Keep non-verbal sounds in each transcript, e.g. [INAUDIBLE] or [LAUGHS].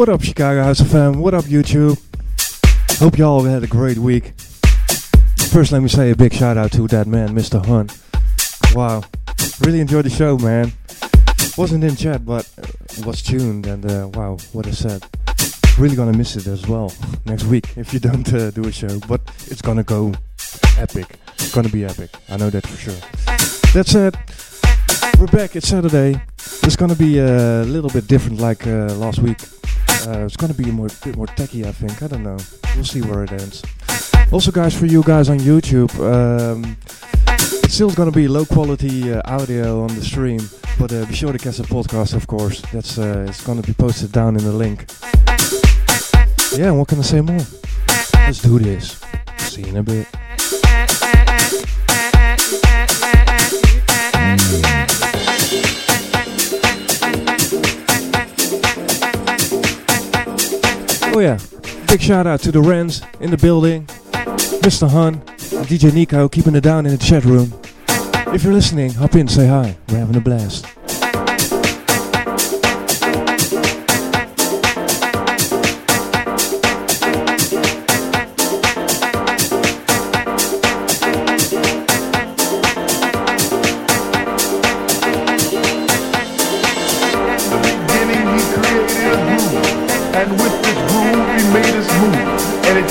What up, Chicago House FM? What up, YouTube? Hope y'all had a great week. First, let me say a big shout out to that man, Mr. Hunt. Wow, really enjoyed the show, man. Wasn't in chat, but was tuned, and uh, wow, what a set. Really gonna miss it as well next week if you don't uh, do a show, but it's gonna go epic. It's gonna be epic. I know that for sure. That said, we're back. It's Saturday. It's gonna be a little bit different like uh, last week. Uh, it's gonna be more, bit more techy, I think. I don't know. We'll see where it ends. Also, guys, for you guys on YouTube, um, it's still gonna be low quality uh, audio on the stream, but uh, be sure to catch the podcast, of course. That's uh, it's gonna be posted down in the link. Yeah, what can I say more? Let's do this. See you in a bit. Oh yeah, big shout out to the Rens in the building, Mr. Hun, DJ Nico keeping it down in the chat room. If you're listening, hop in, say hi. We're having a blast.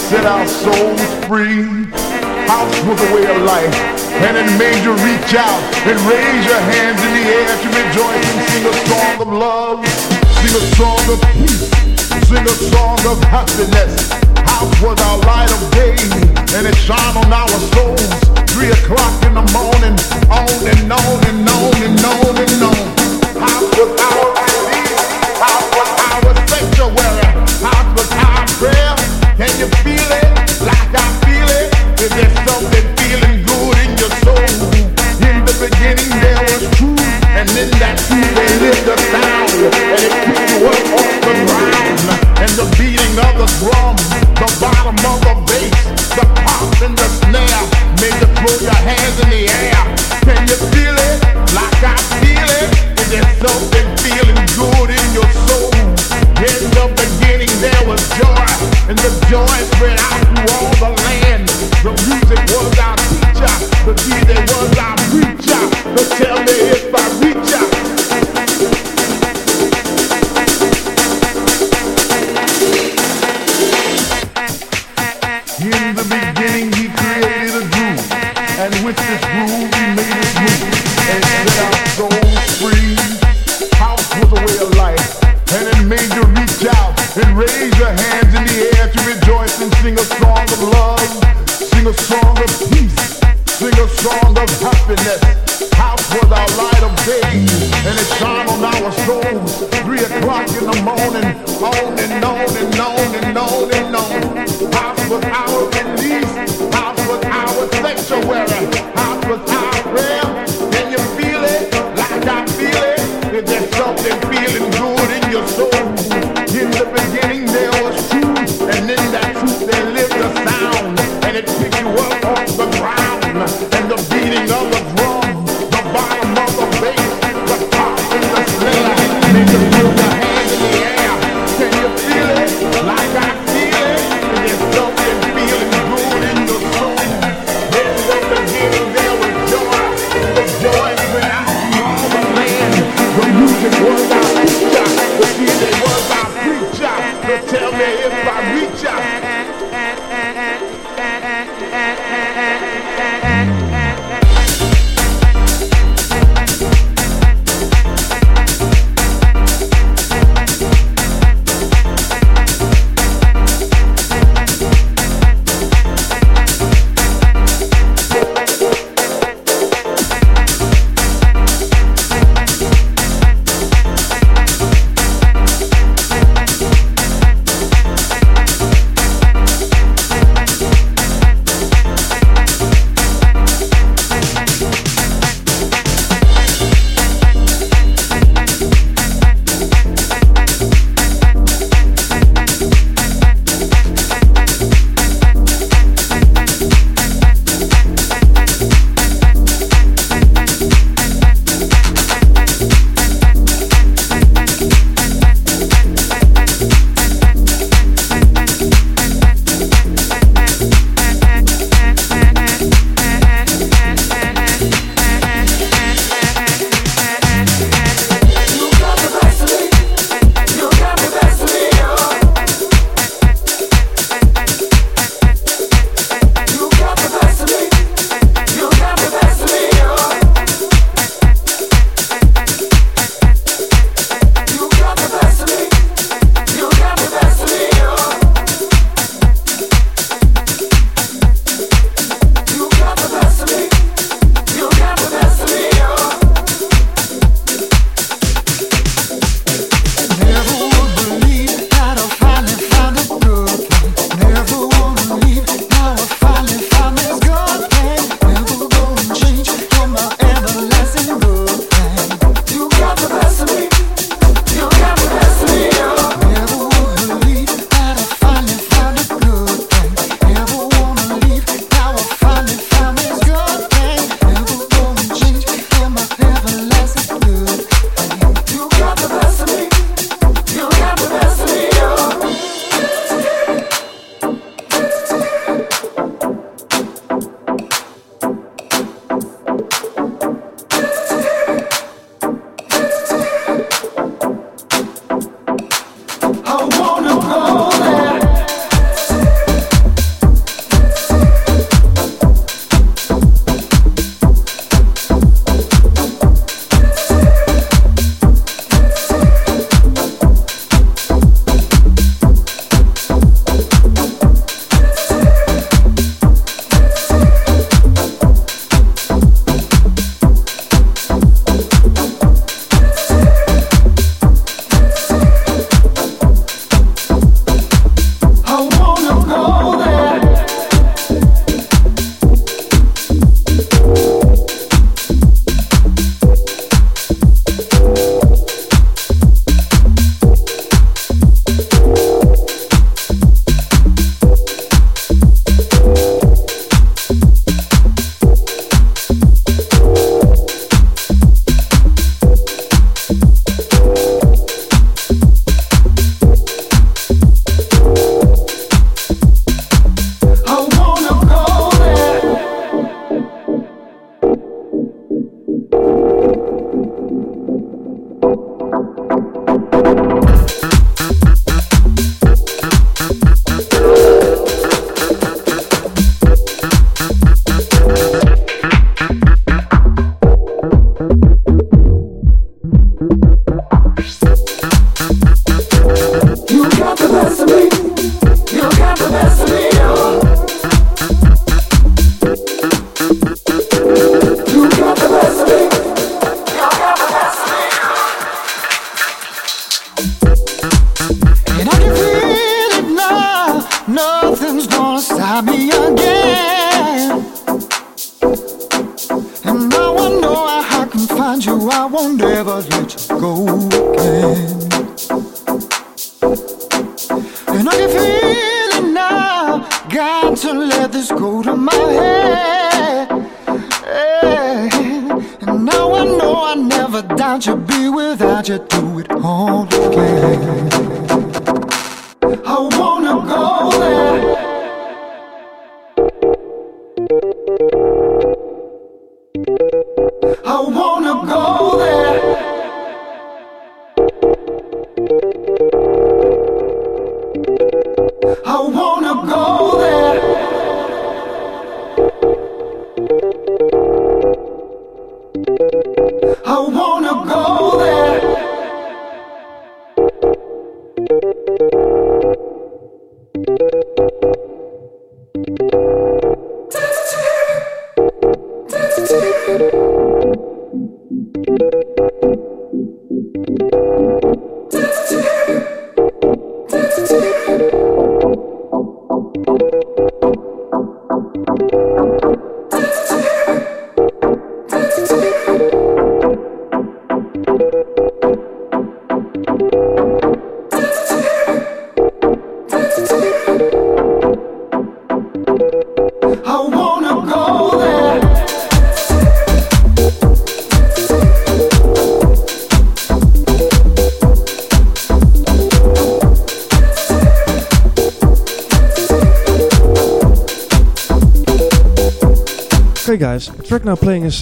Set our souls free. House was a way of life, and it made you reach out and raise your hands in the air to rejoice and sing a song of love, sing a song of peace, sing a song of happiness. House was our light of day, and it shone on our souls. Three o'clock in the morning, on and on and on and on and on. House was our release. House was our sanctuary. The beating of the drum, the bottom of the bass, the pop the snare and the joy spread out through all the land. The music was our teacher, the was our preacher. So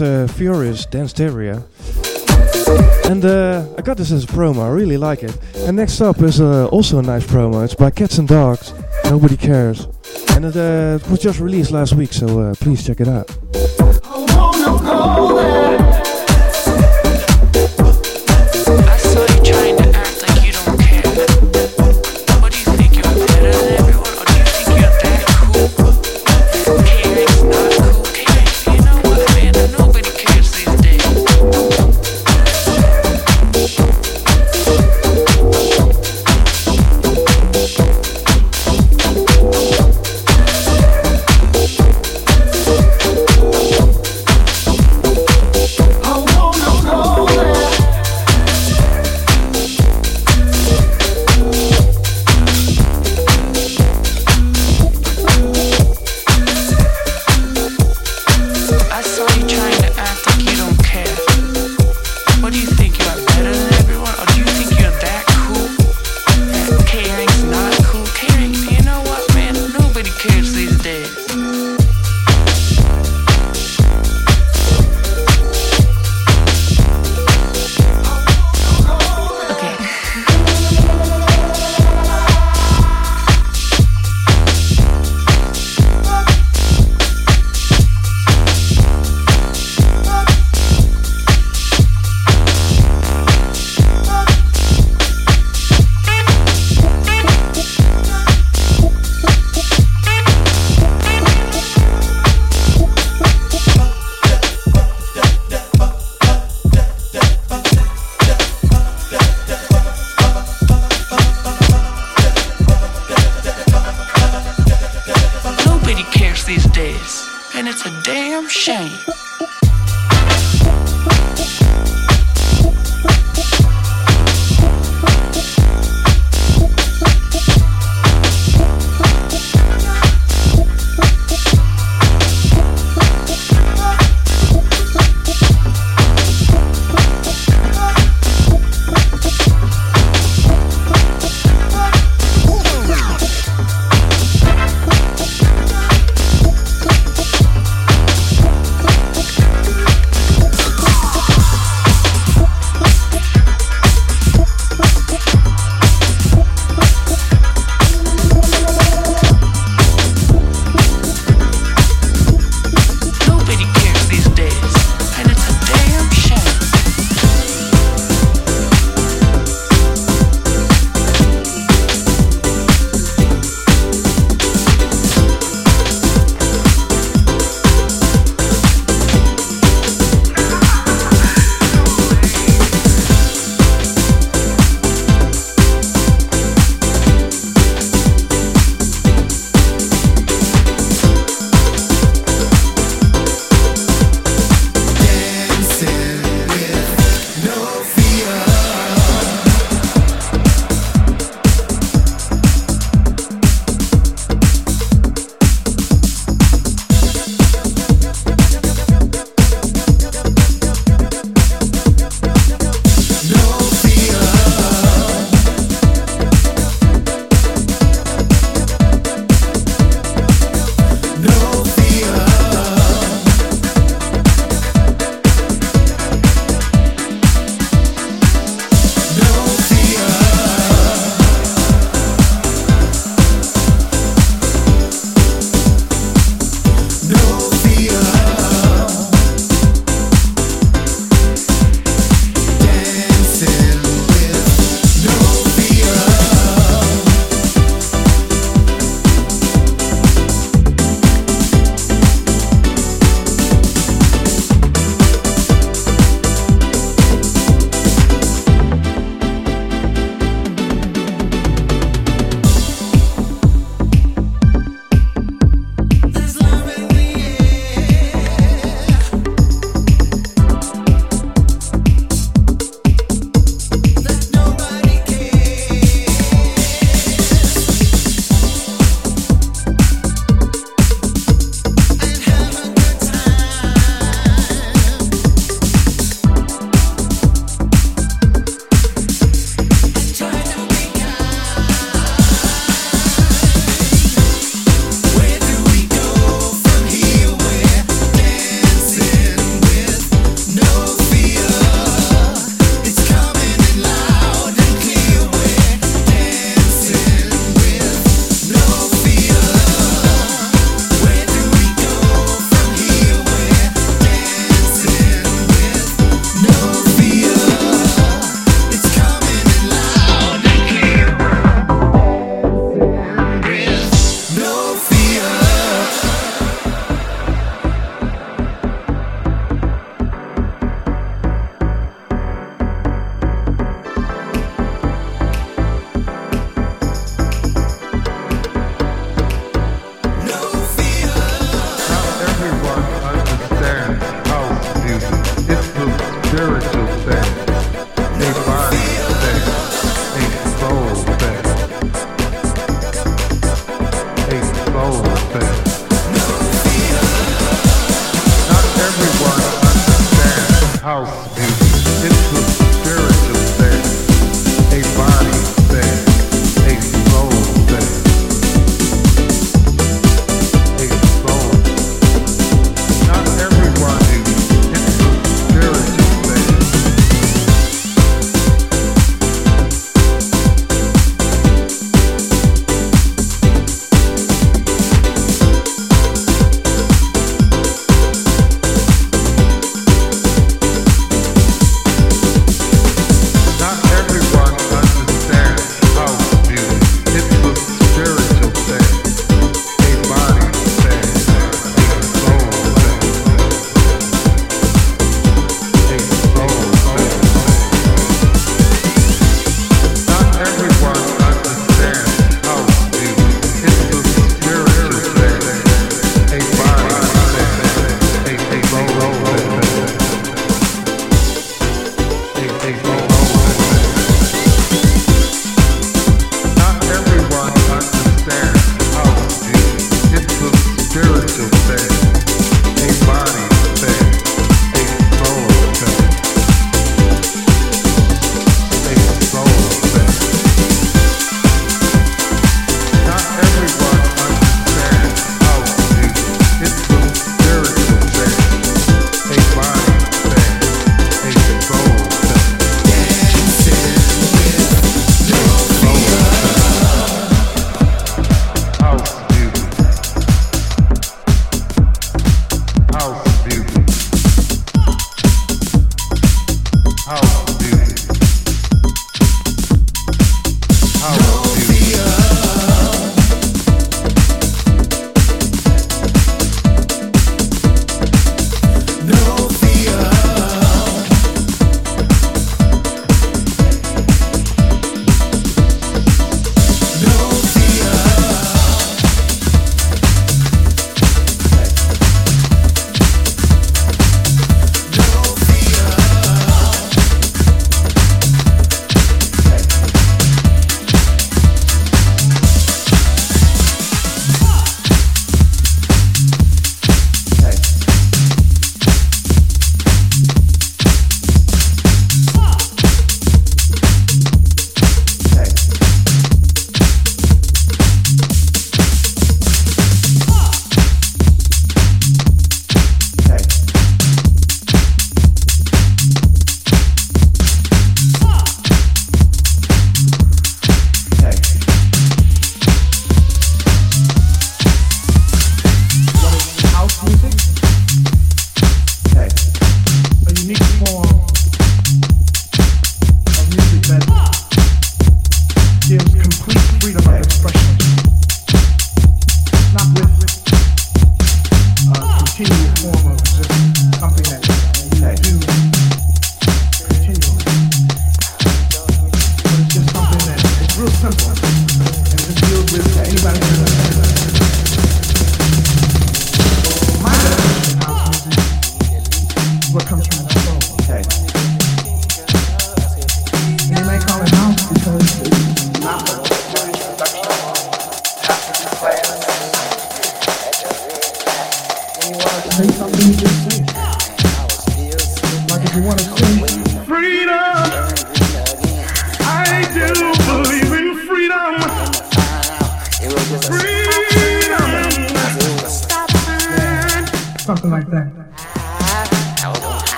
uh, Fiorious Dance area, And uh, I got this as a promo, I really like it. And next up is uh, also a nice promo, it's by Catz N Dogz, Nobody Cares. And it, it was just released last week, so uh, please check it out.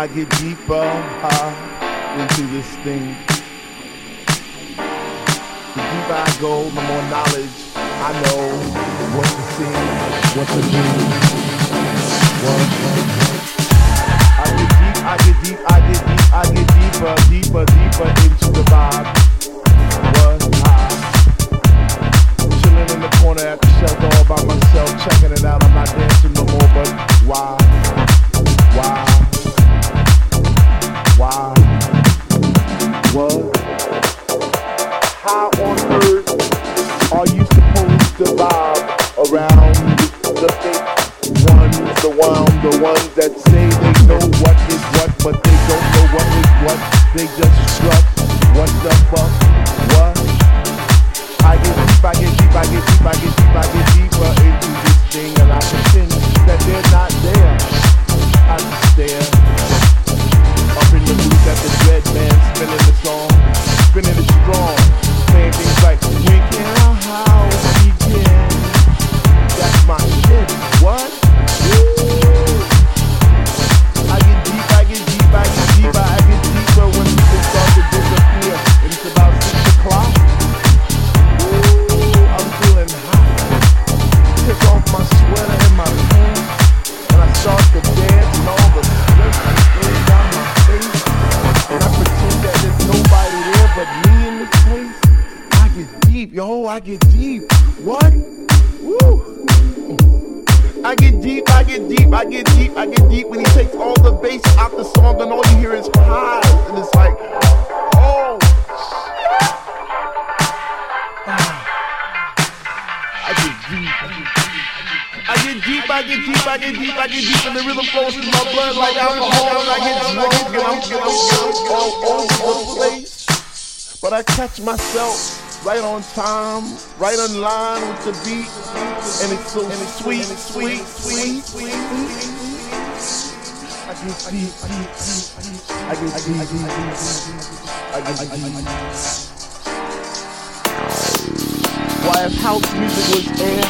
I get right on line with the beat, and it's so and it's sweet, sweet, sweet, sweet. I get deep, I get deep, I get deep, I get deep. Why if house music was air,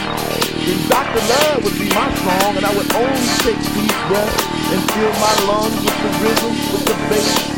then Dr. Love would be my song and I would only take deep breaths and fill my lungs with the rhythm, with the bass.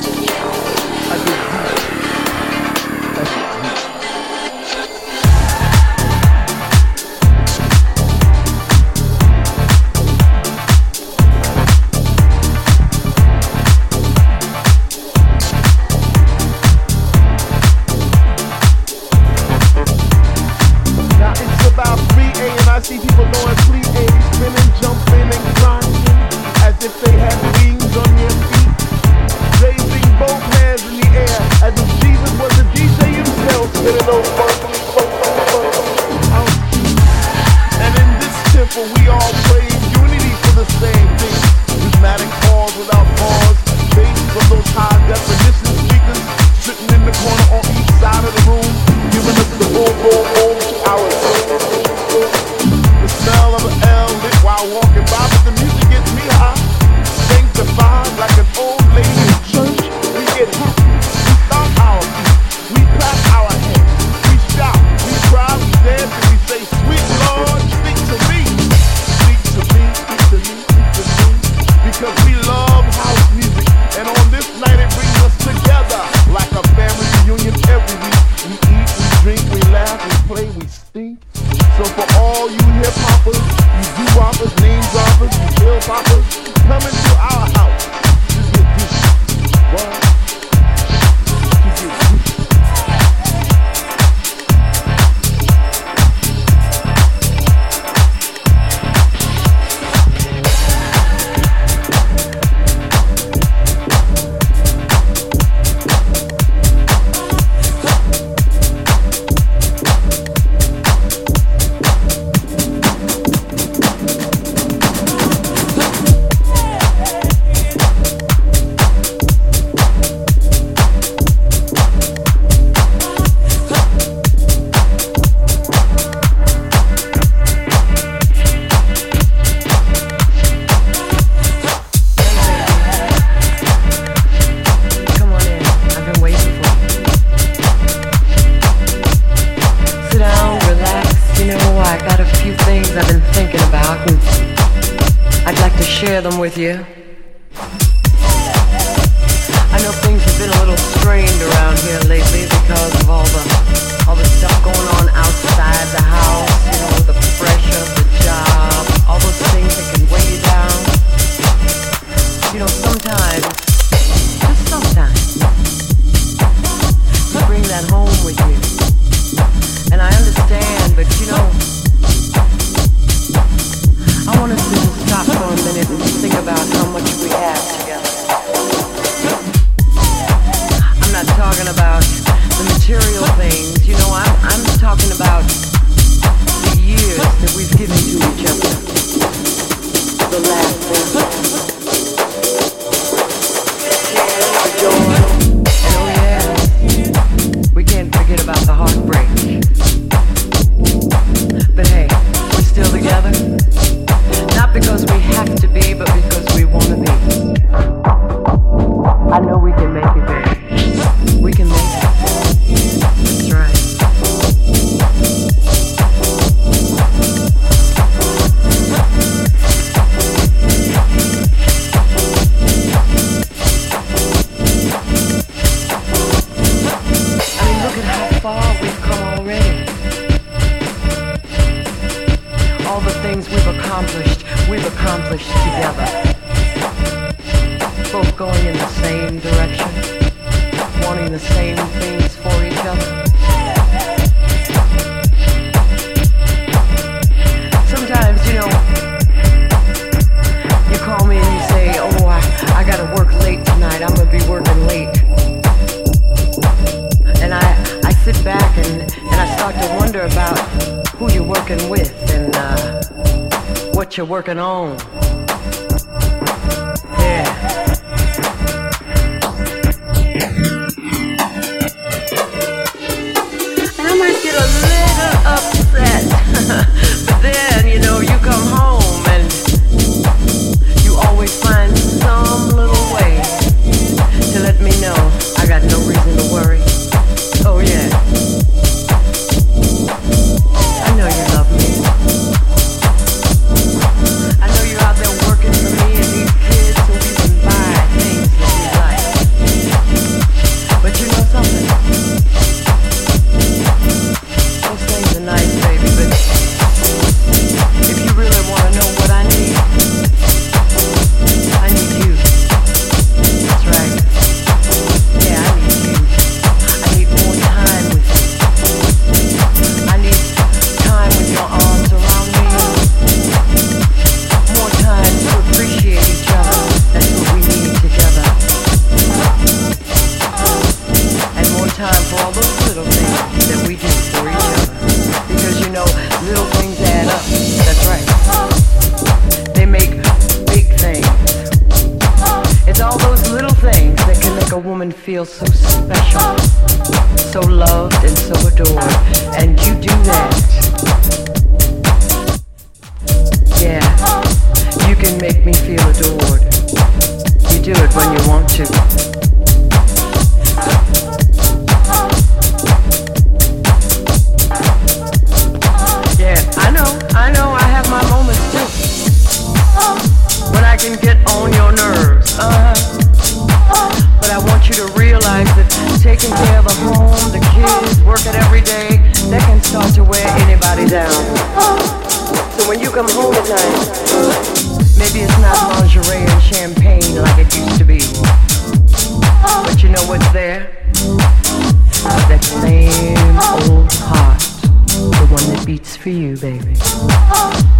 Beats for you, baby.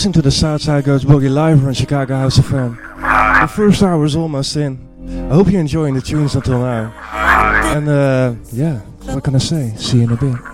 Listening to the Southside Goes Boogie live on Chicago House FM. The first hour is almost in. I hope you're enjoying the tunes until now. And uh, yeah, what can I say? See you in a bit.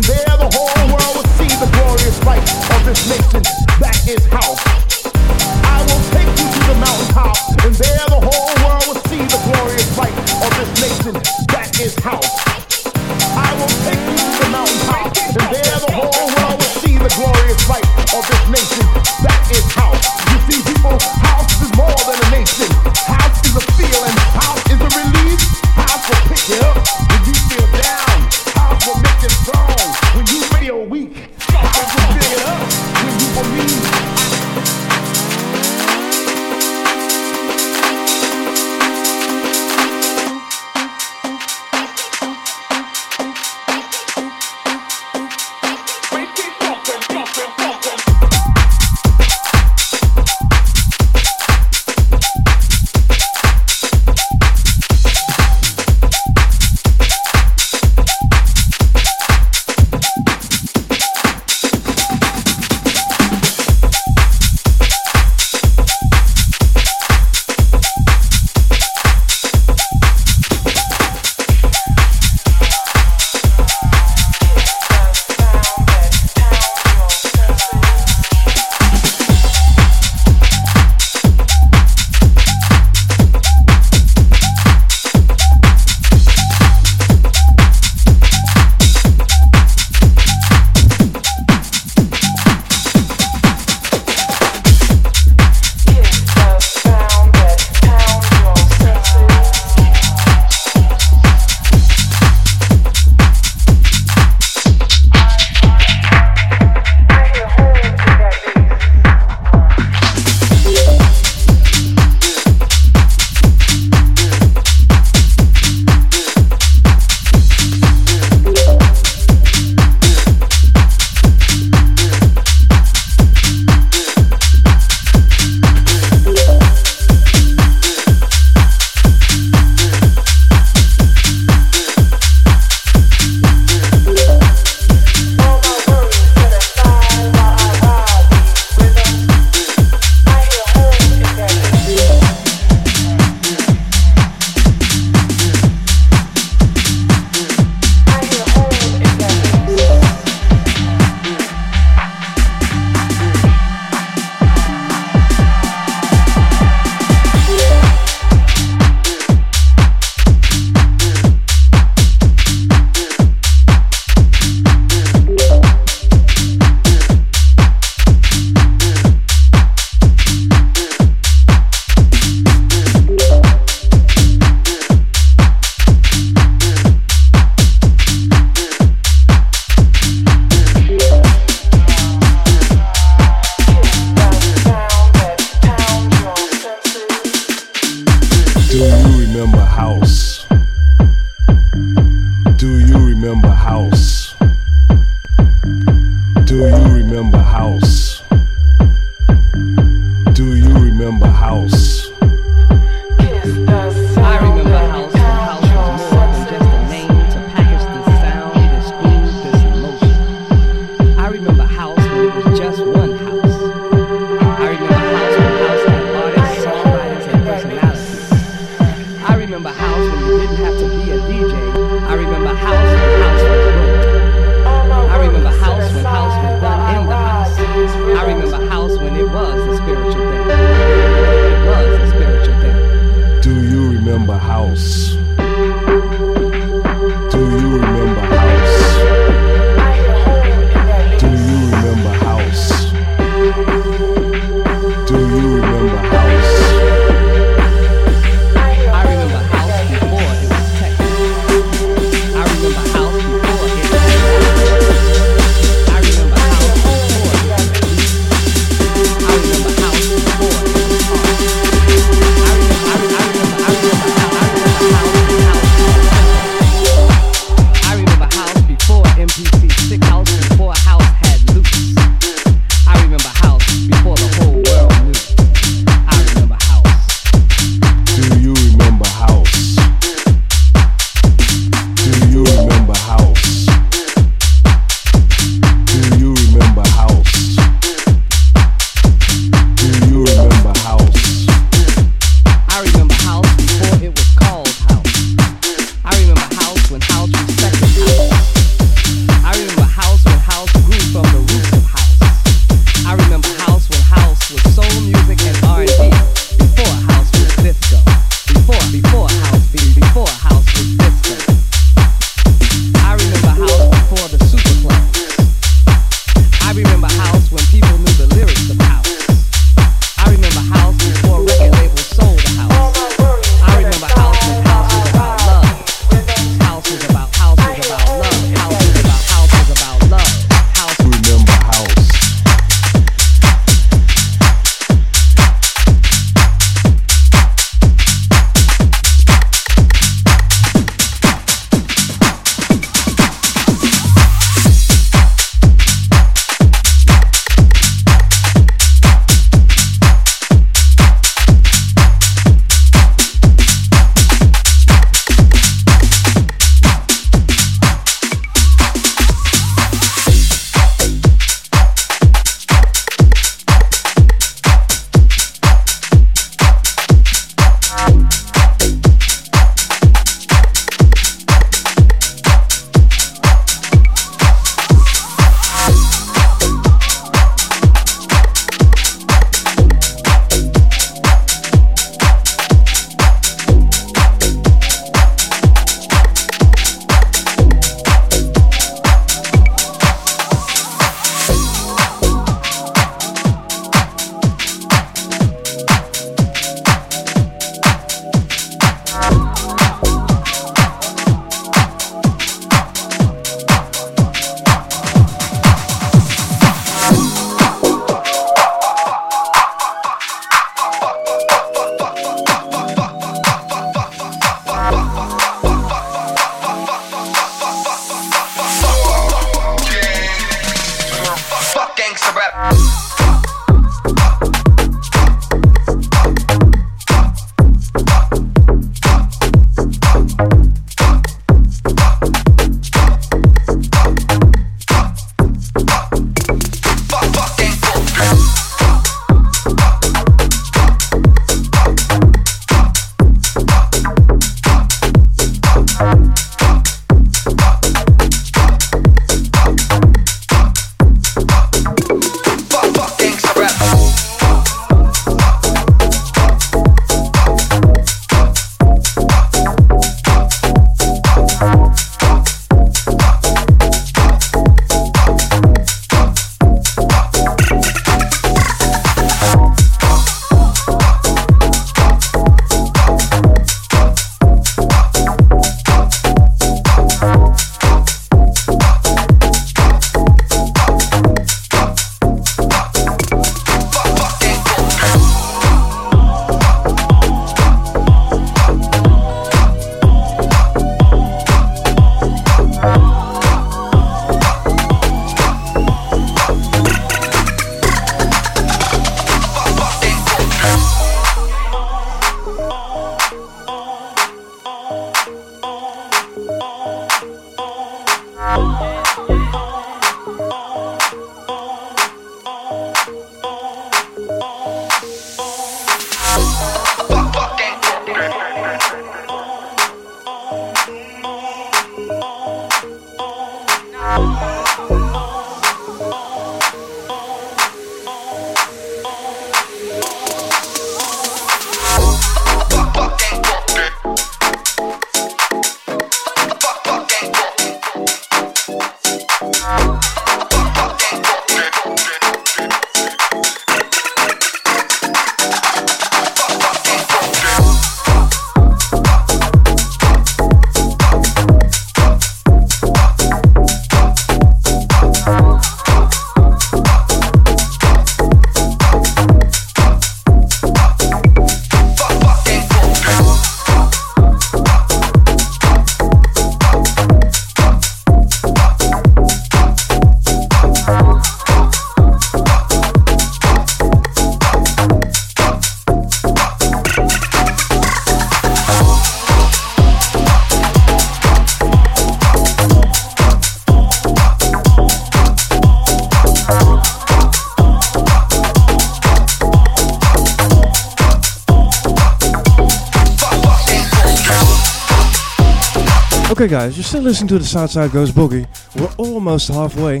Okay, guys, you're still listening to the Southside Goes Boogie. We're almost halfway.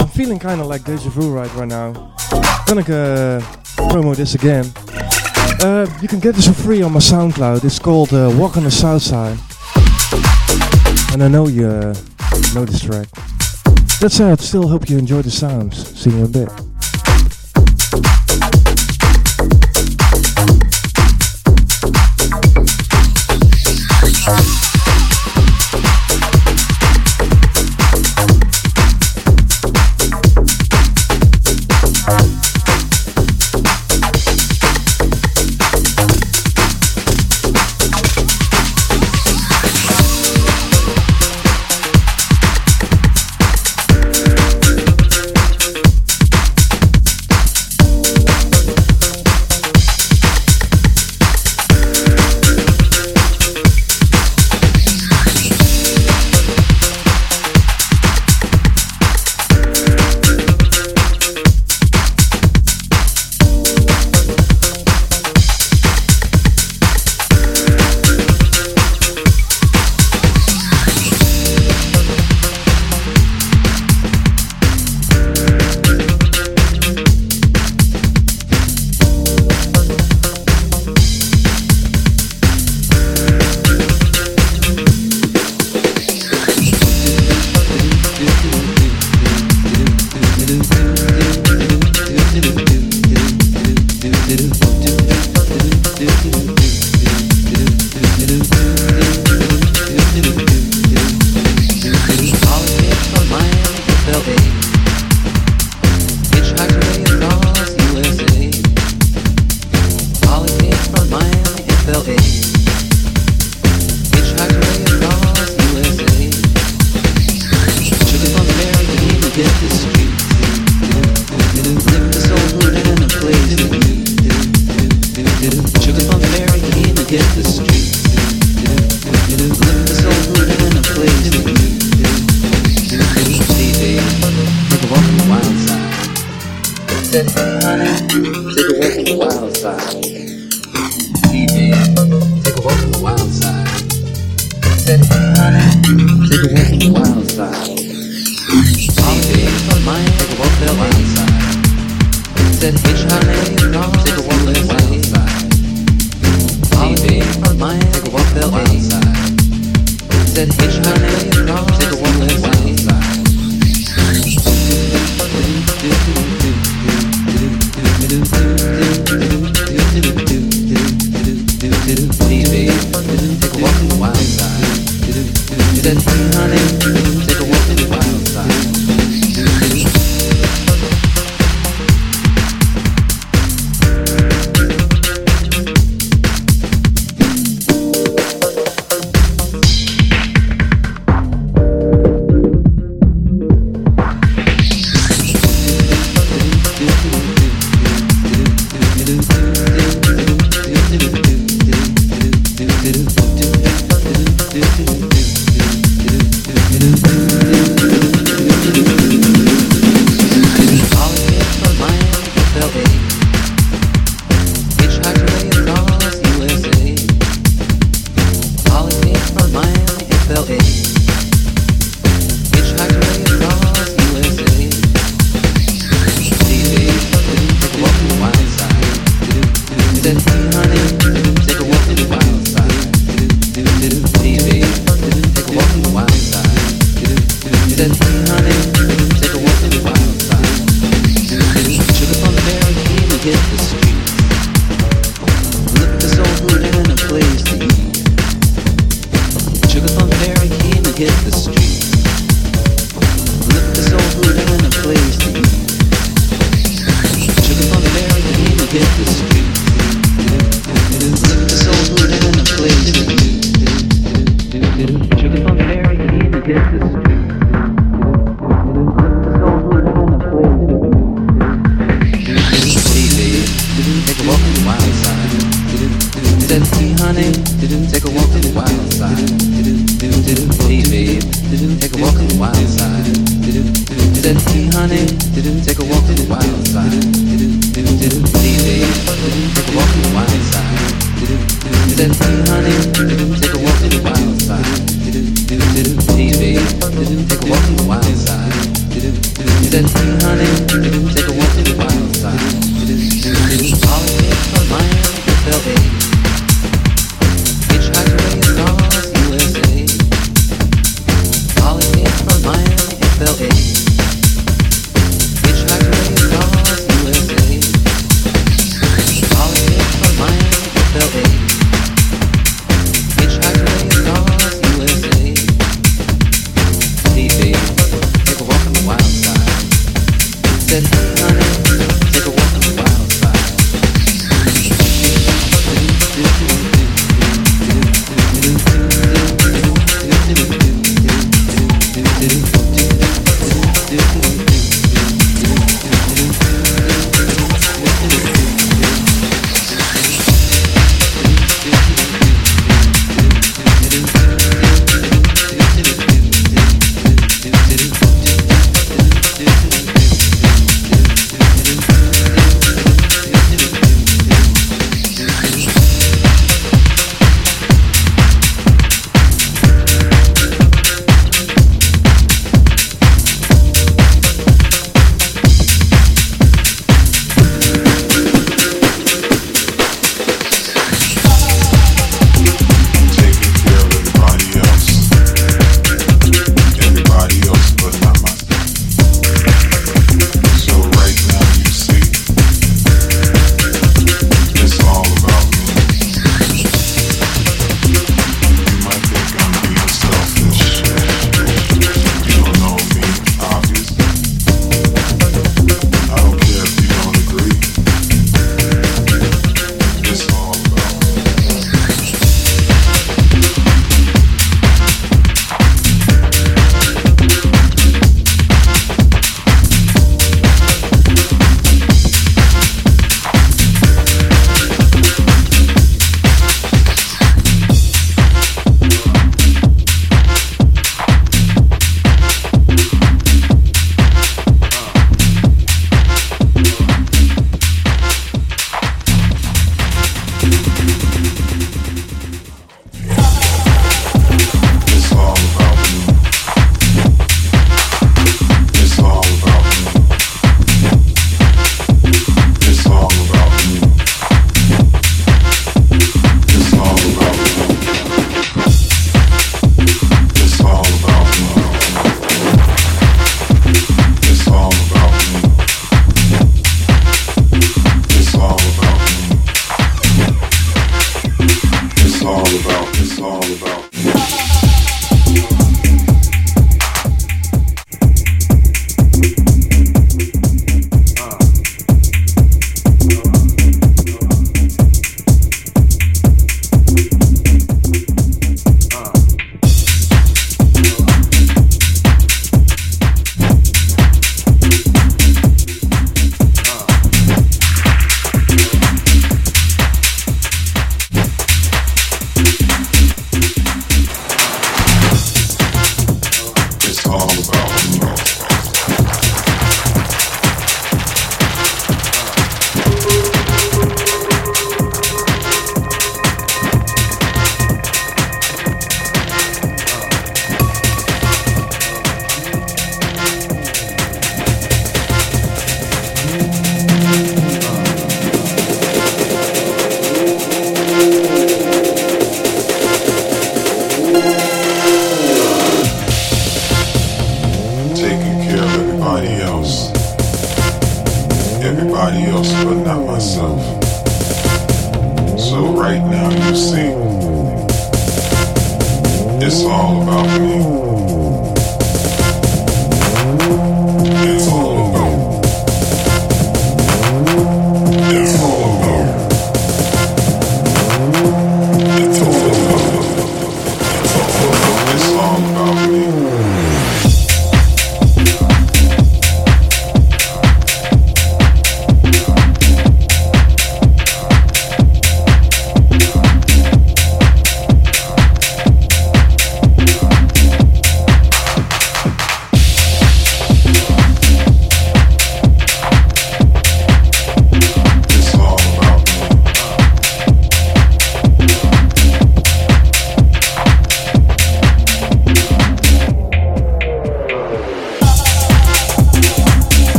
I'm feeling kind of like deja vu right right now. Gonna uh, promo this again. Uh, you can get this for free on my SoundCloud. It's called uh, Walk on the South Side. And I know you uh, know this track. That's it. Still hope you enjoy the sounds. See you in a bit.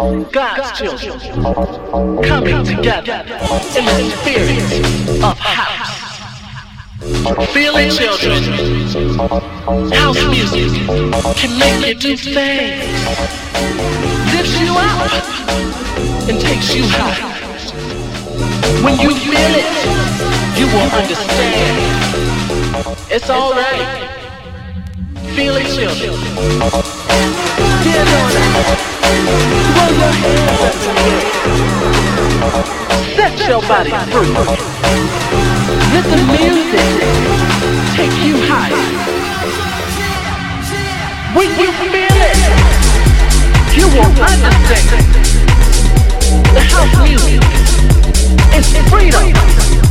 God's children coming together in the spirit of house. Feeling children, house music can make you do things, lifts you up and takes you high. When you feel it, you will understand. It's alright. Feeling children. Set your body free. Let the music take you high. When you feel it, you will understand. House music is freedom.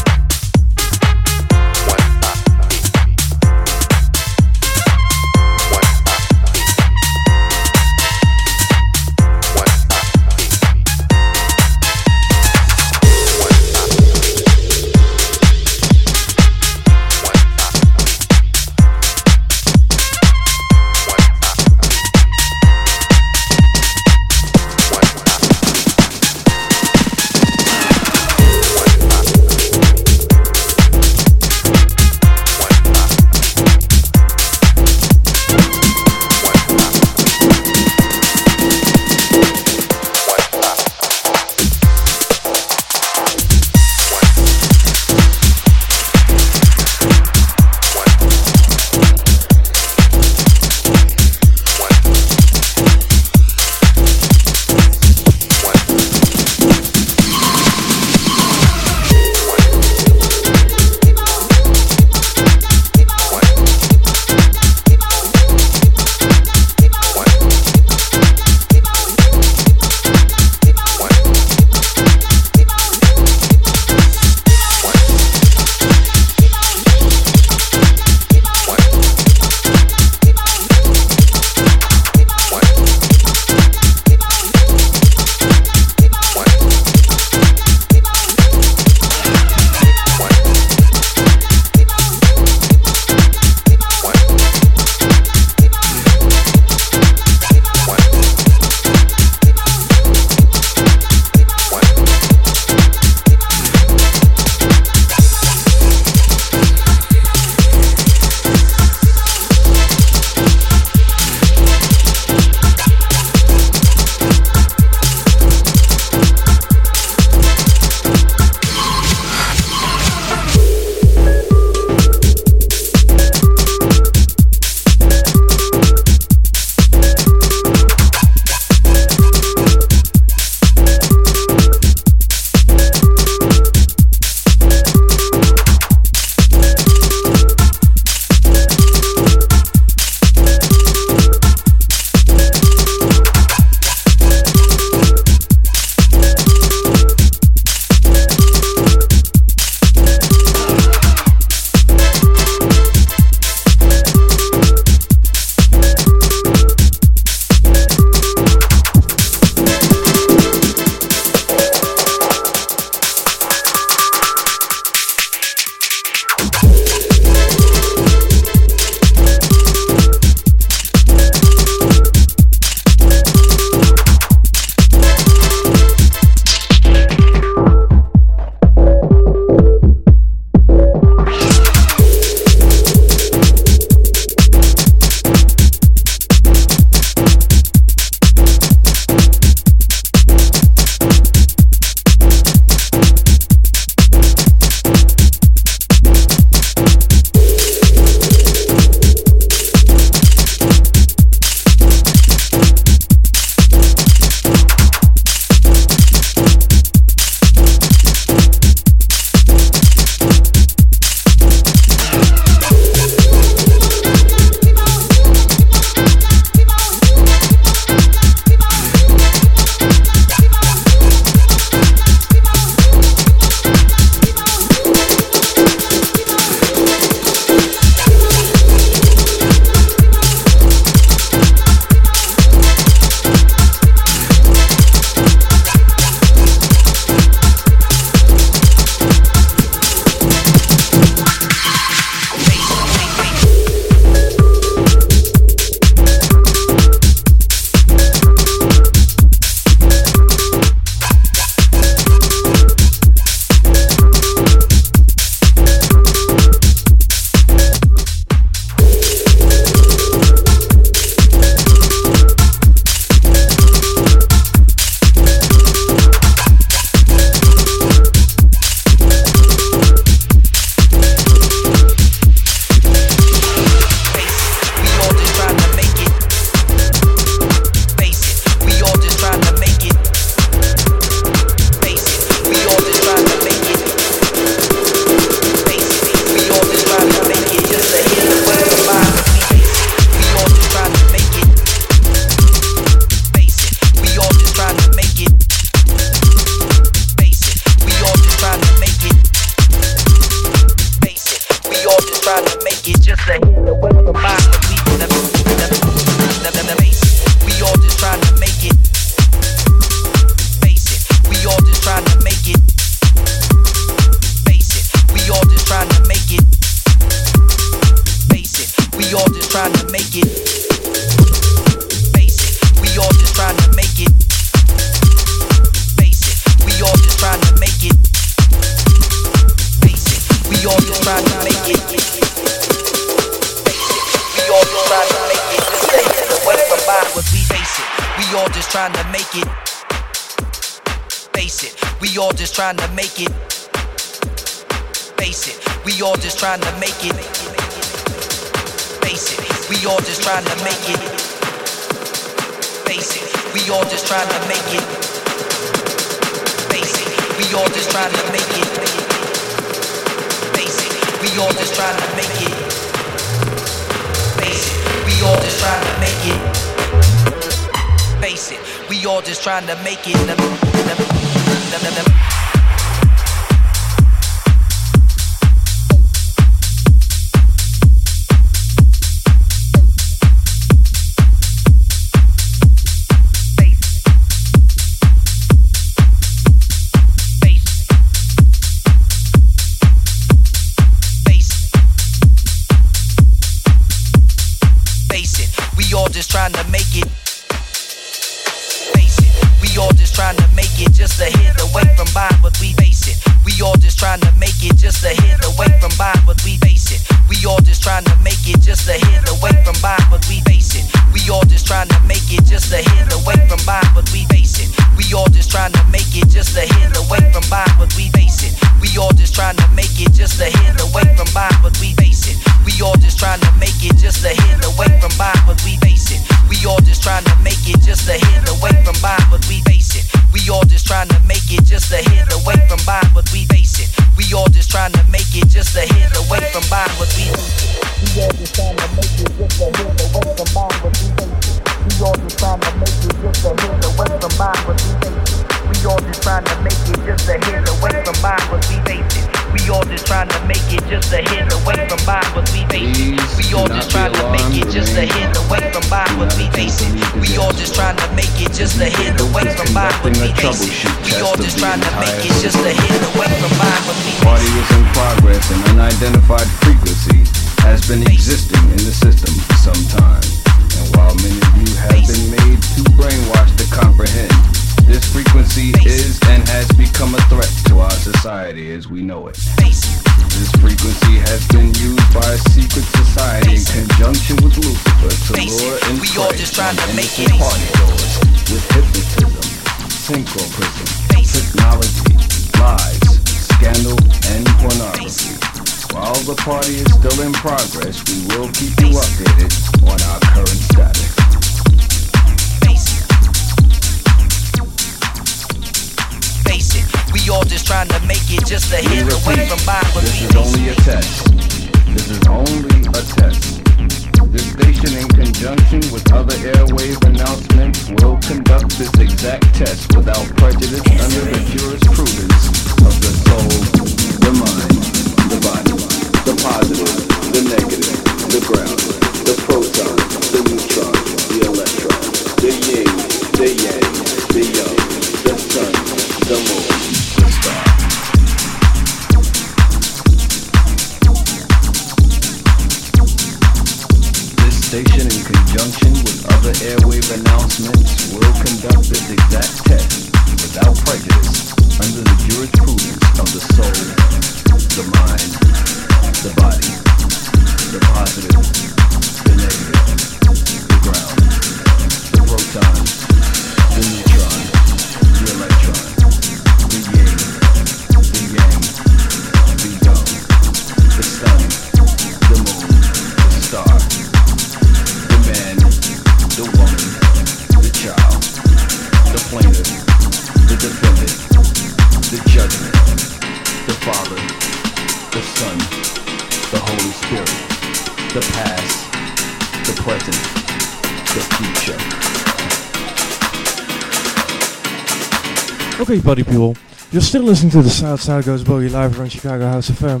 You're still listening to the South Side Goes Boogie live on Chicago House of FM.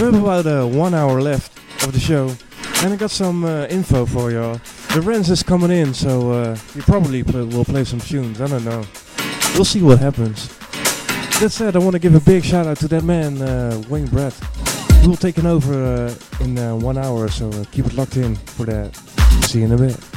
We have about uh, one hour left of the show. And I got some uh, info for y'all. The Rens is coming in, so uh, you probably will play some tunes. I don't know. We'll see what happens. That said, I want to give a big shout out to that man, uh, Wayne Brett. We'll take it over uh, in uh, one hour, so keep it locked in for that. See you in a bit.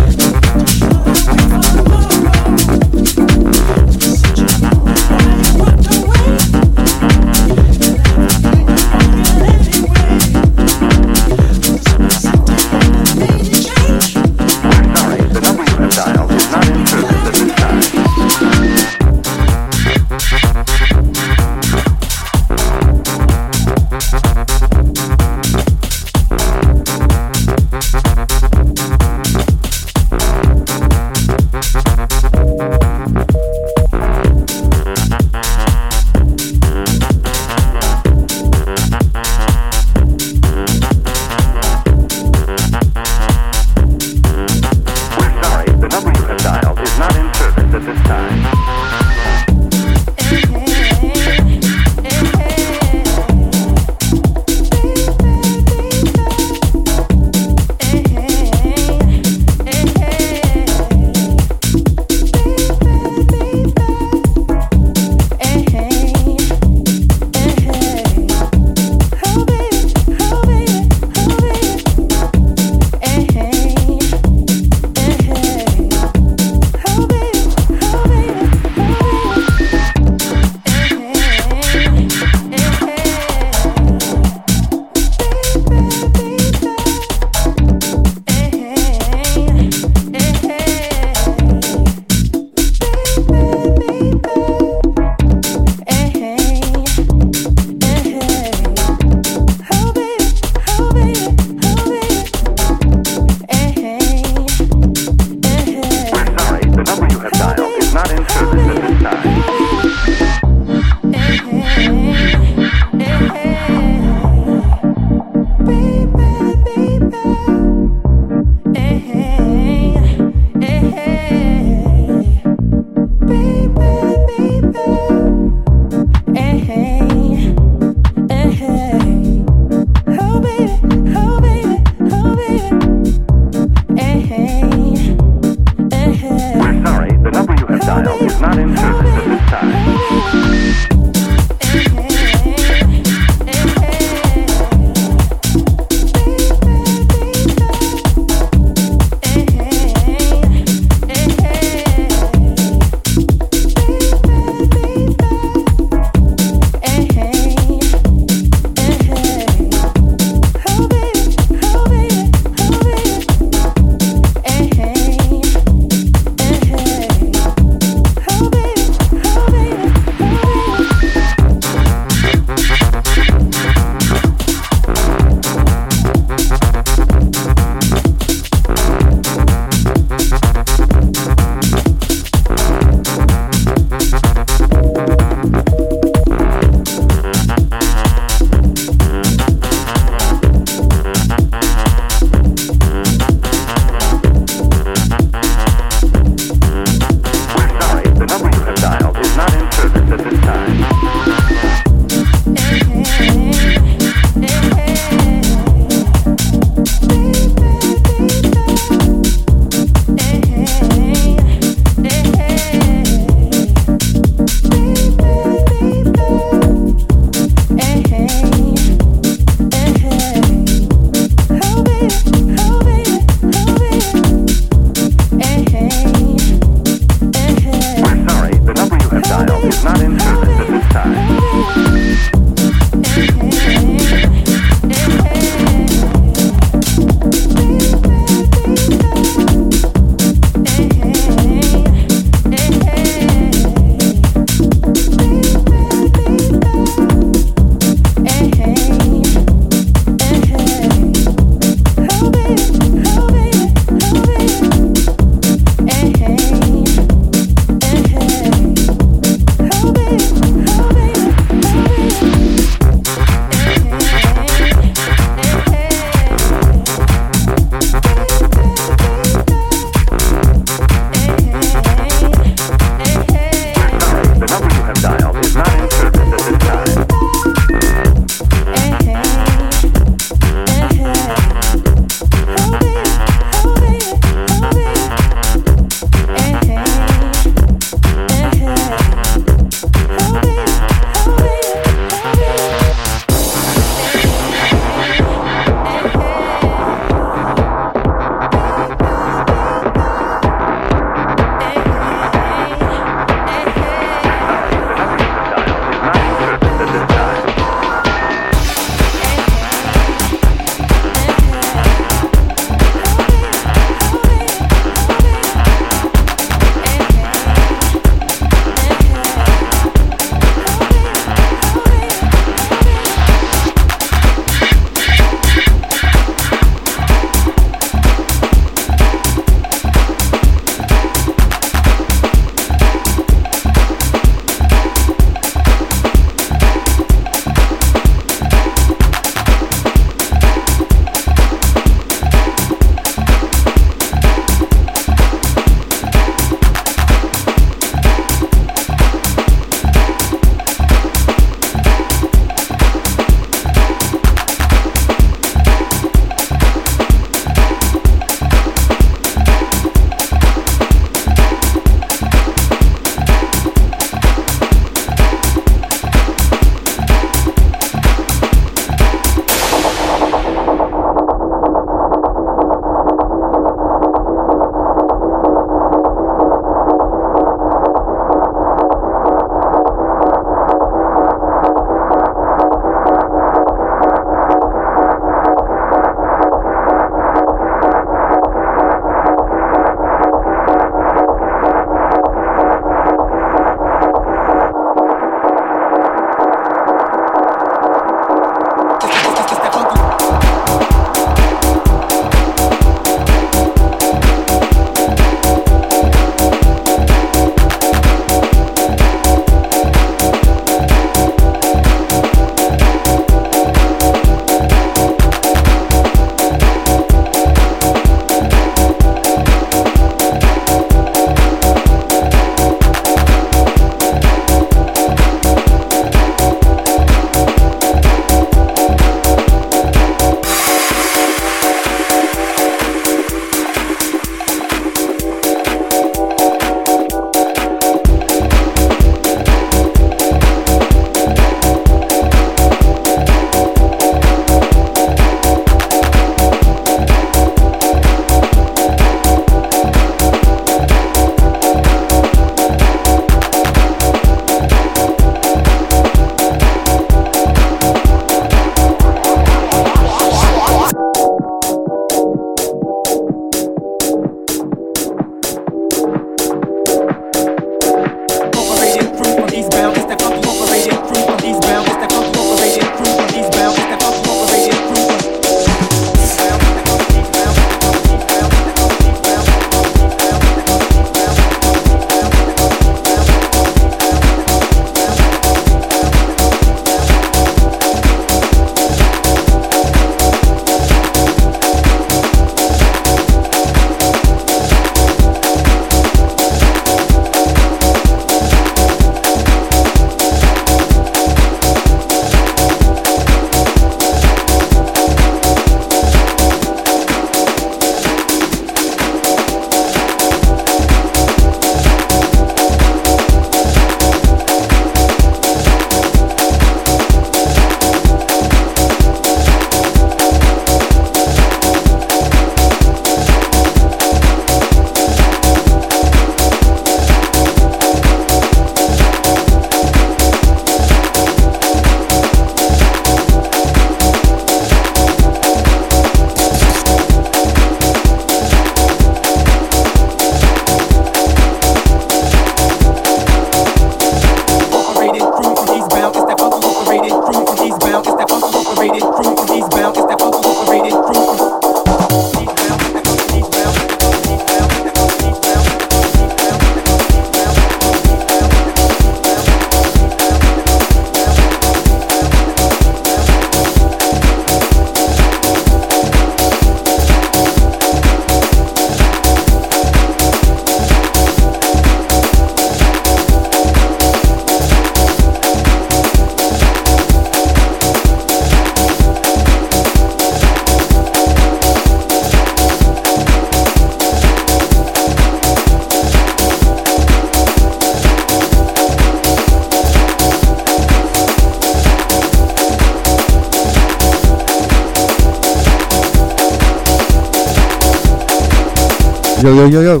Yo, yo, yo, yo.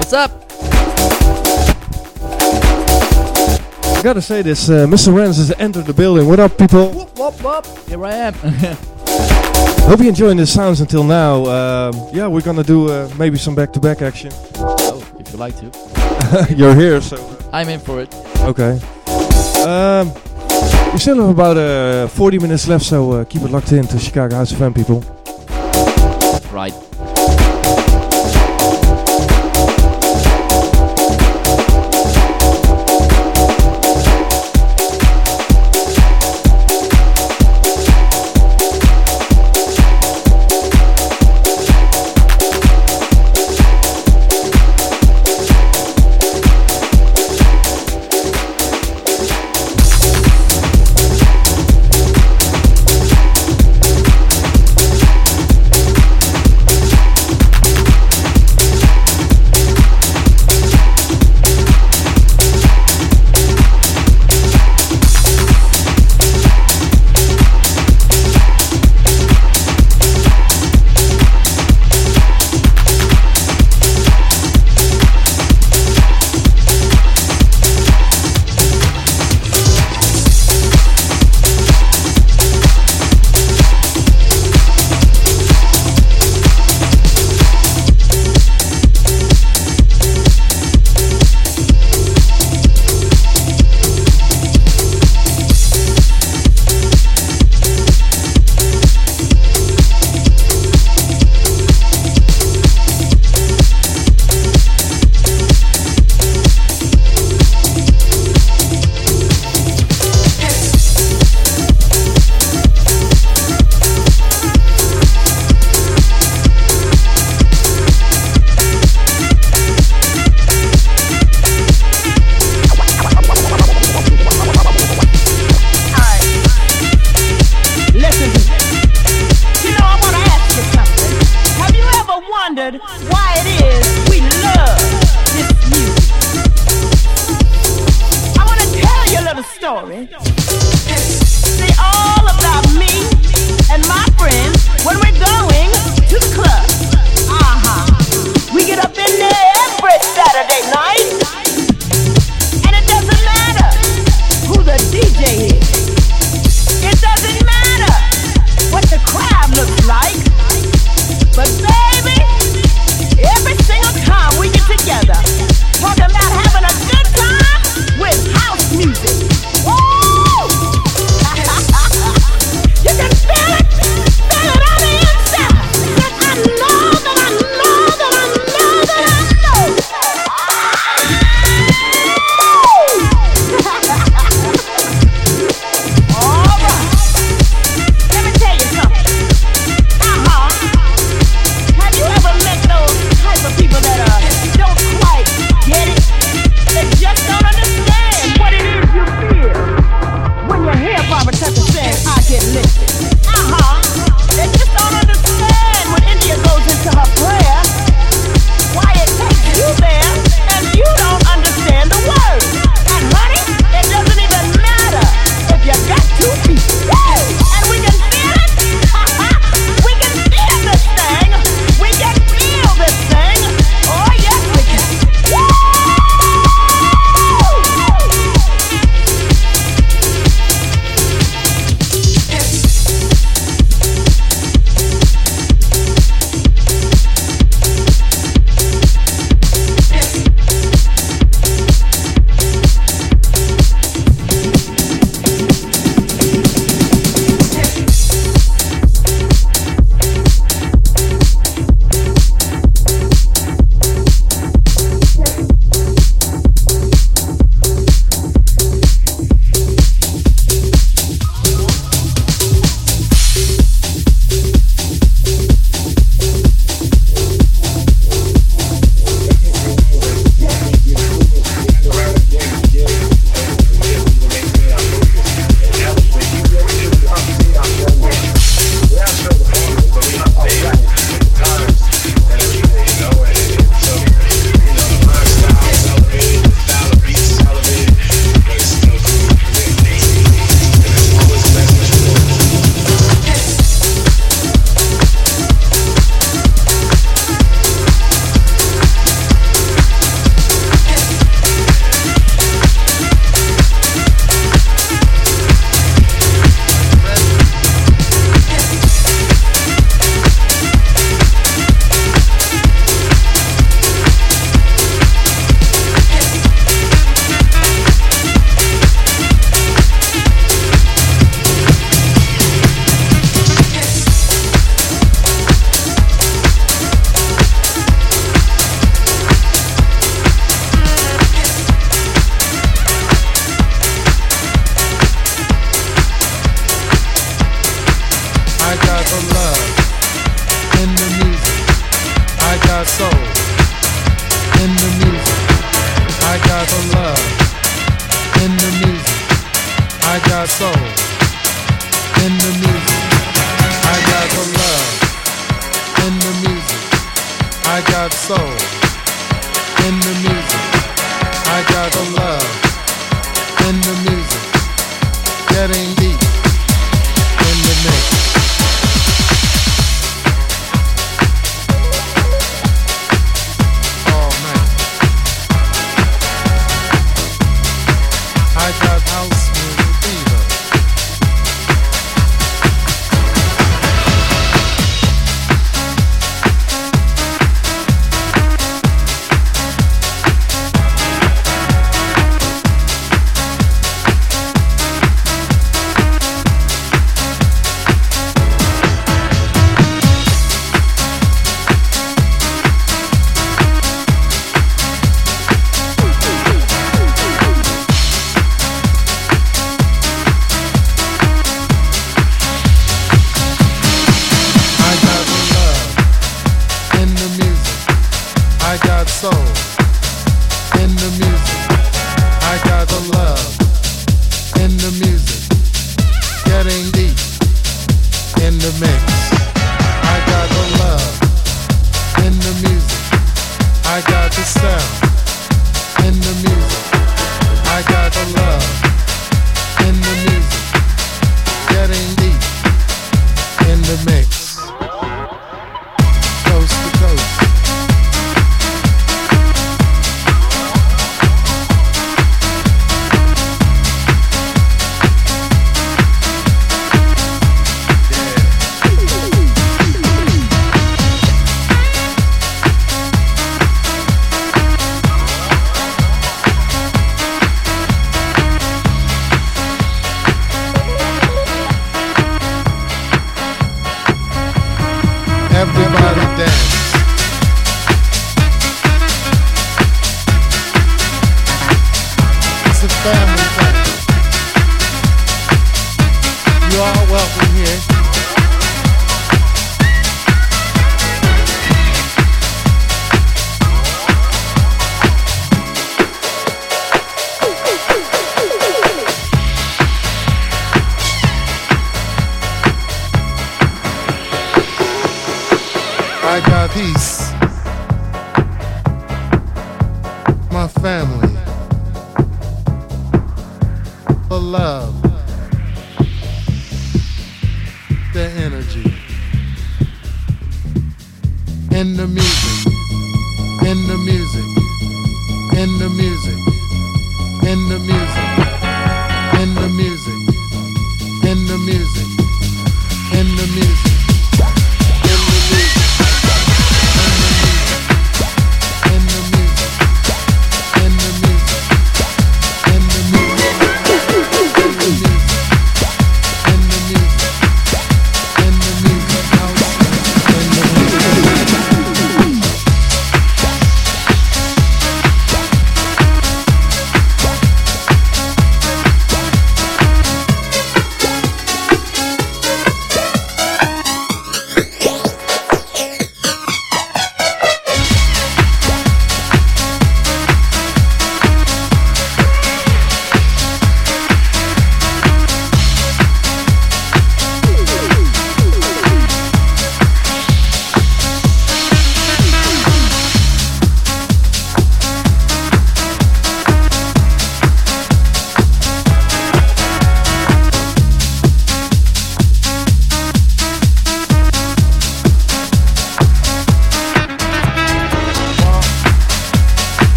What's up? I gotta say this, uh, Mr. Rens has entered the building. What up, people? Whoop, whoop, whoop. Here I am. [LAUGHS] Hope you're enjoying the sounds until now. Um, yeah, we're gonna do uh, maybe some back-to-back action. oh, if you like to. [LAUGHS] you're here, so. I'm in for it. Okay. Um, we still have about uh, 40 minutes left, so uh, keep it locked in to Chicago House FM, people. Right.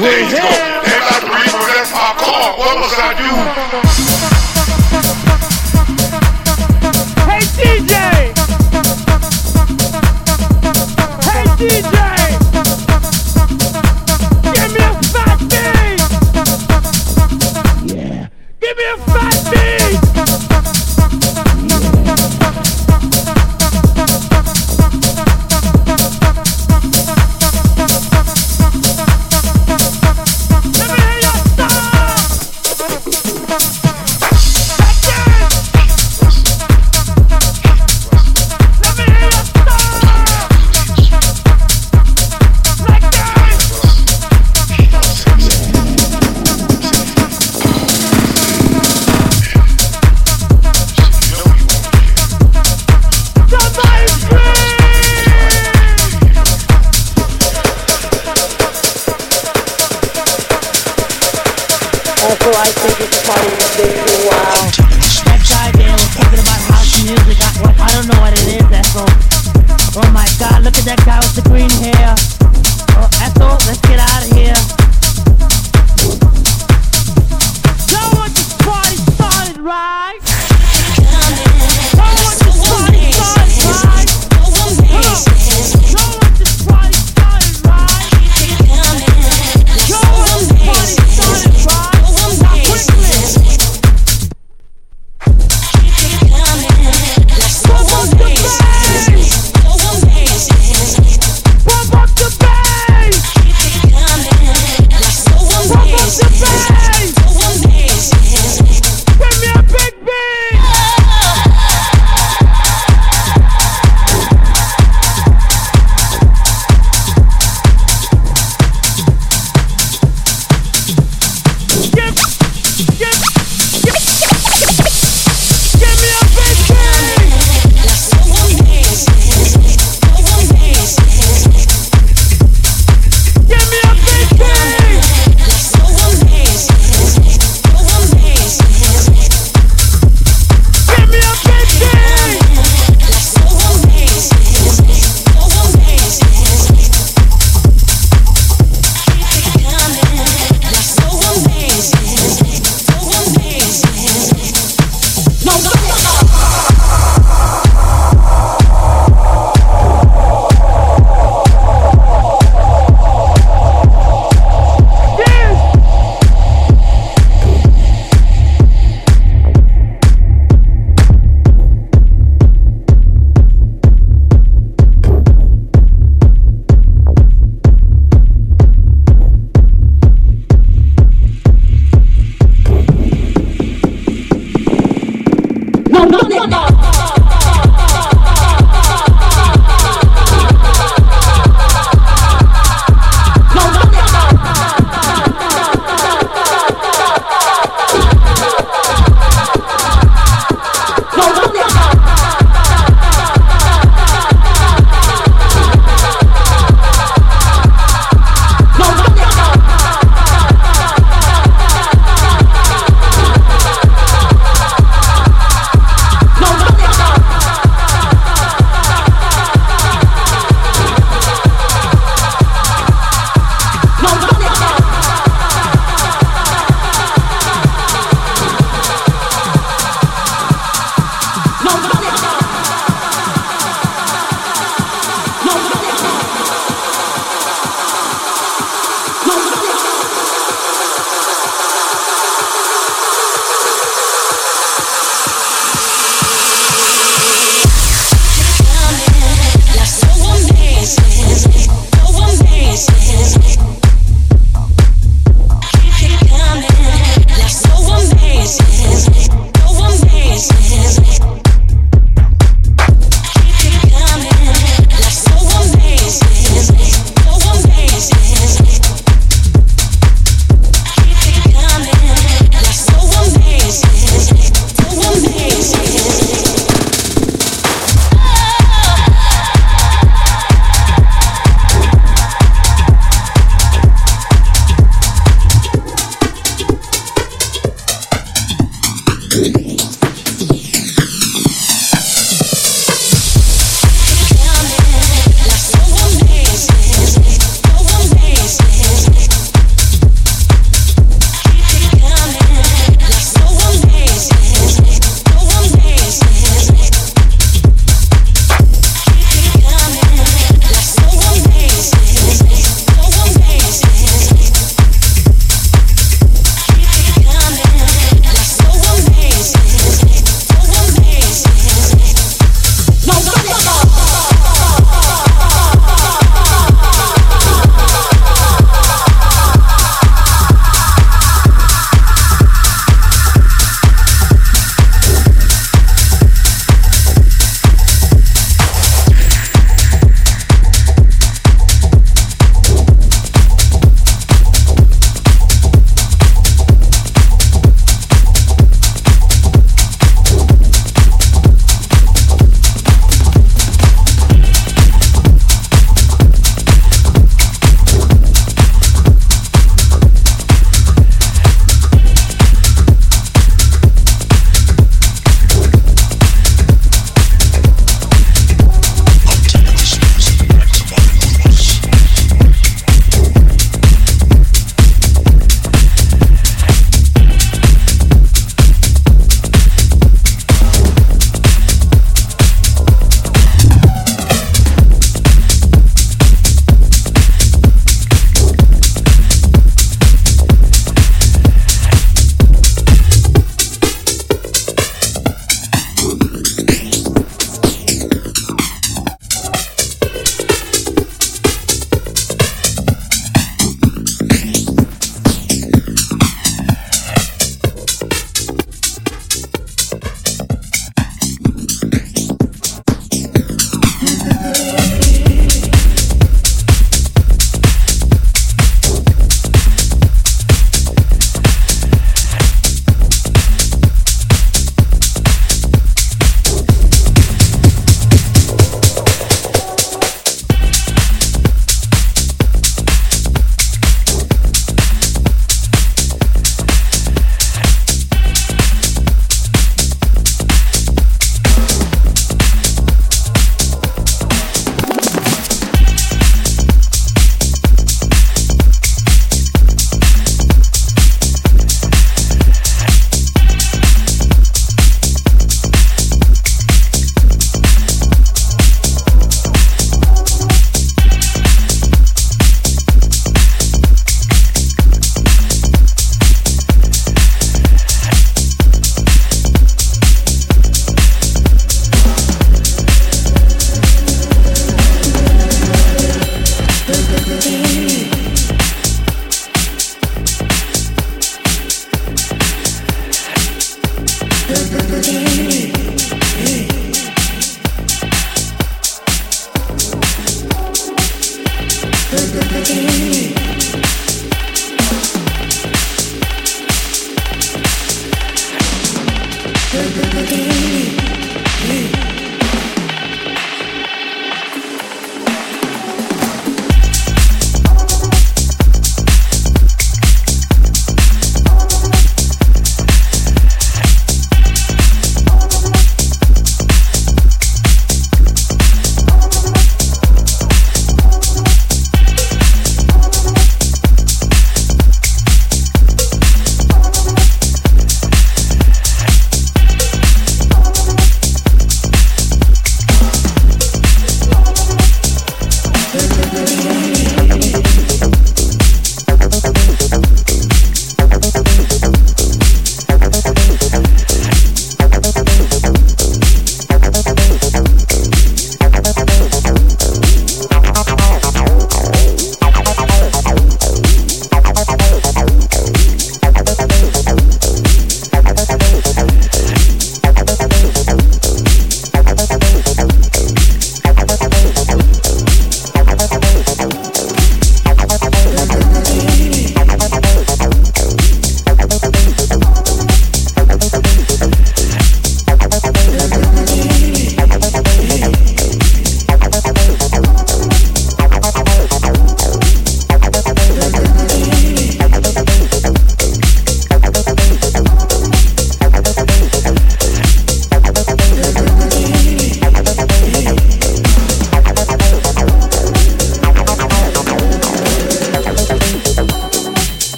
We're.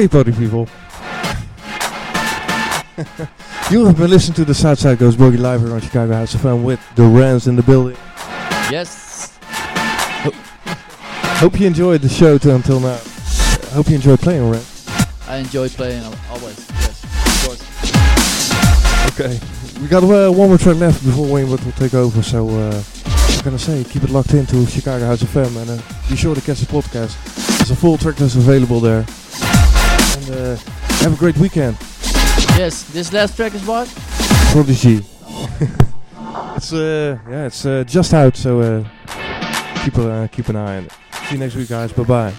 Okay, party people. [LAUGHS] you have been listening to the Southside Goes Boogie live here on Chicago House of Fun with the Rams in the building. Yes. Hope you enjoyed the show until now. Hope you enjoyed playing, Ram. I enjoy playing always. Yes, of course. Okay. We got uh, one more track left before Waynewood will take over, so uh, I'm gonna say keep it locked into Chicago House FM and uh, be sure to catch the podcast. There's a full track list available there. Have a great weekend. Yes, this last track is what? Prodigy. [LAUGHS] it's uh yeah, it's uh, just out, so uh, keep uh, keep an eye on it. See you next week, guys. Bye bye.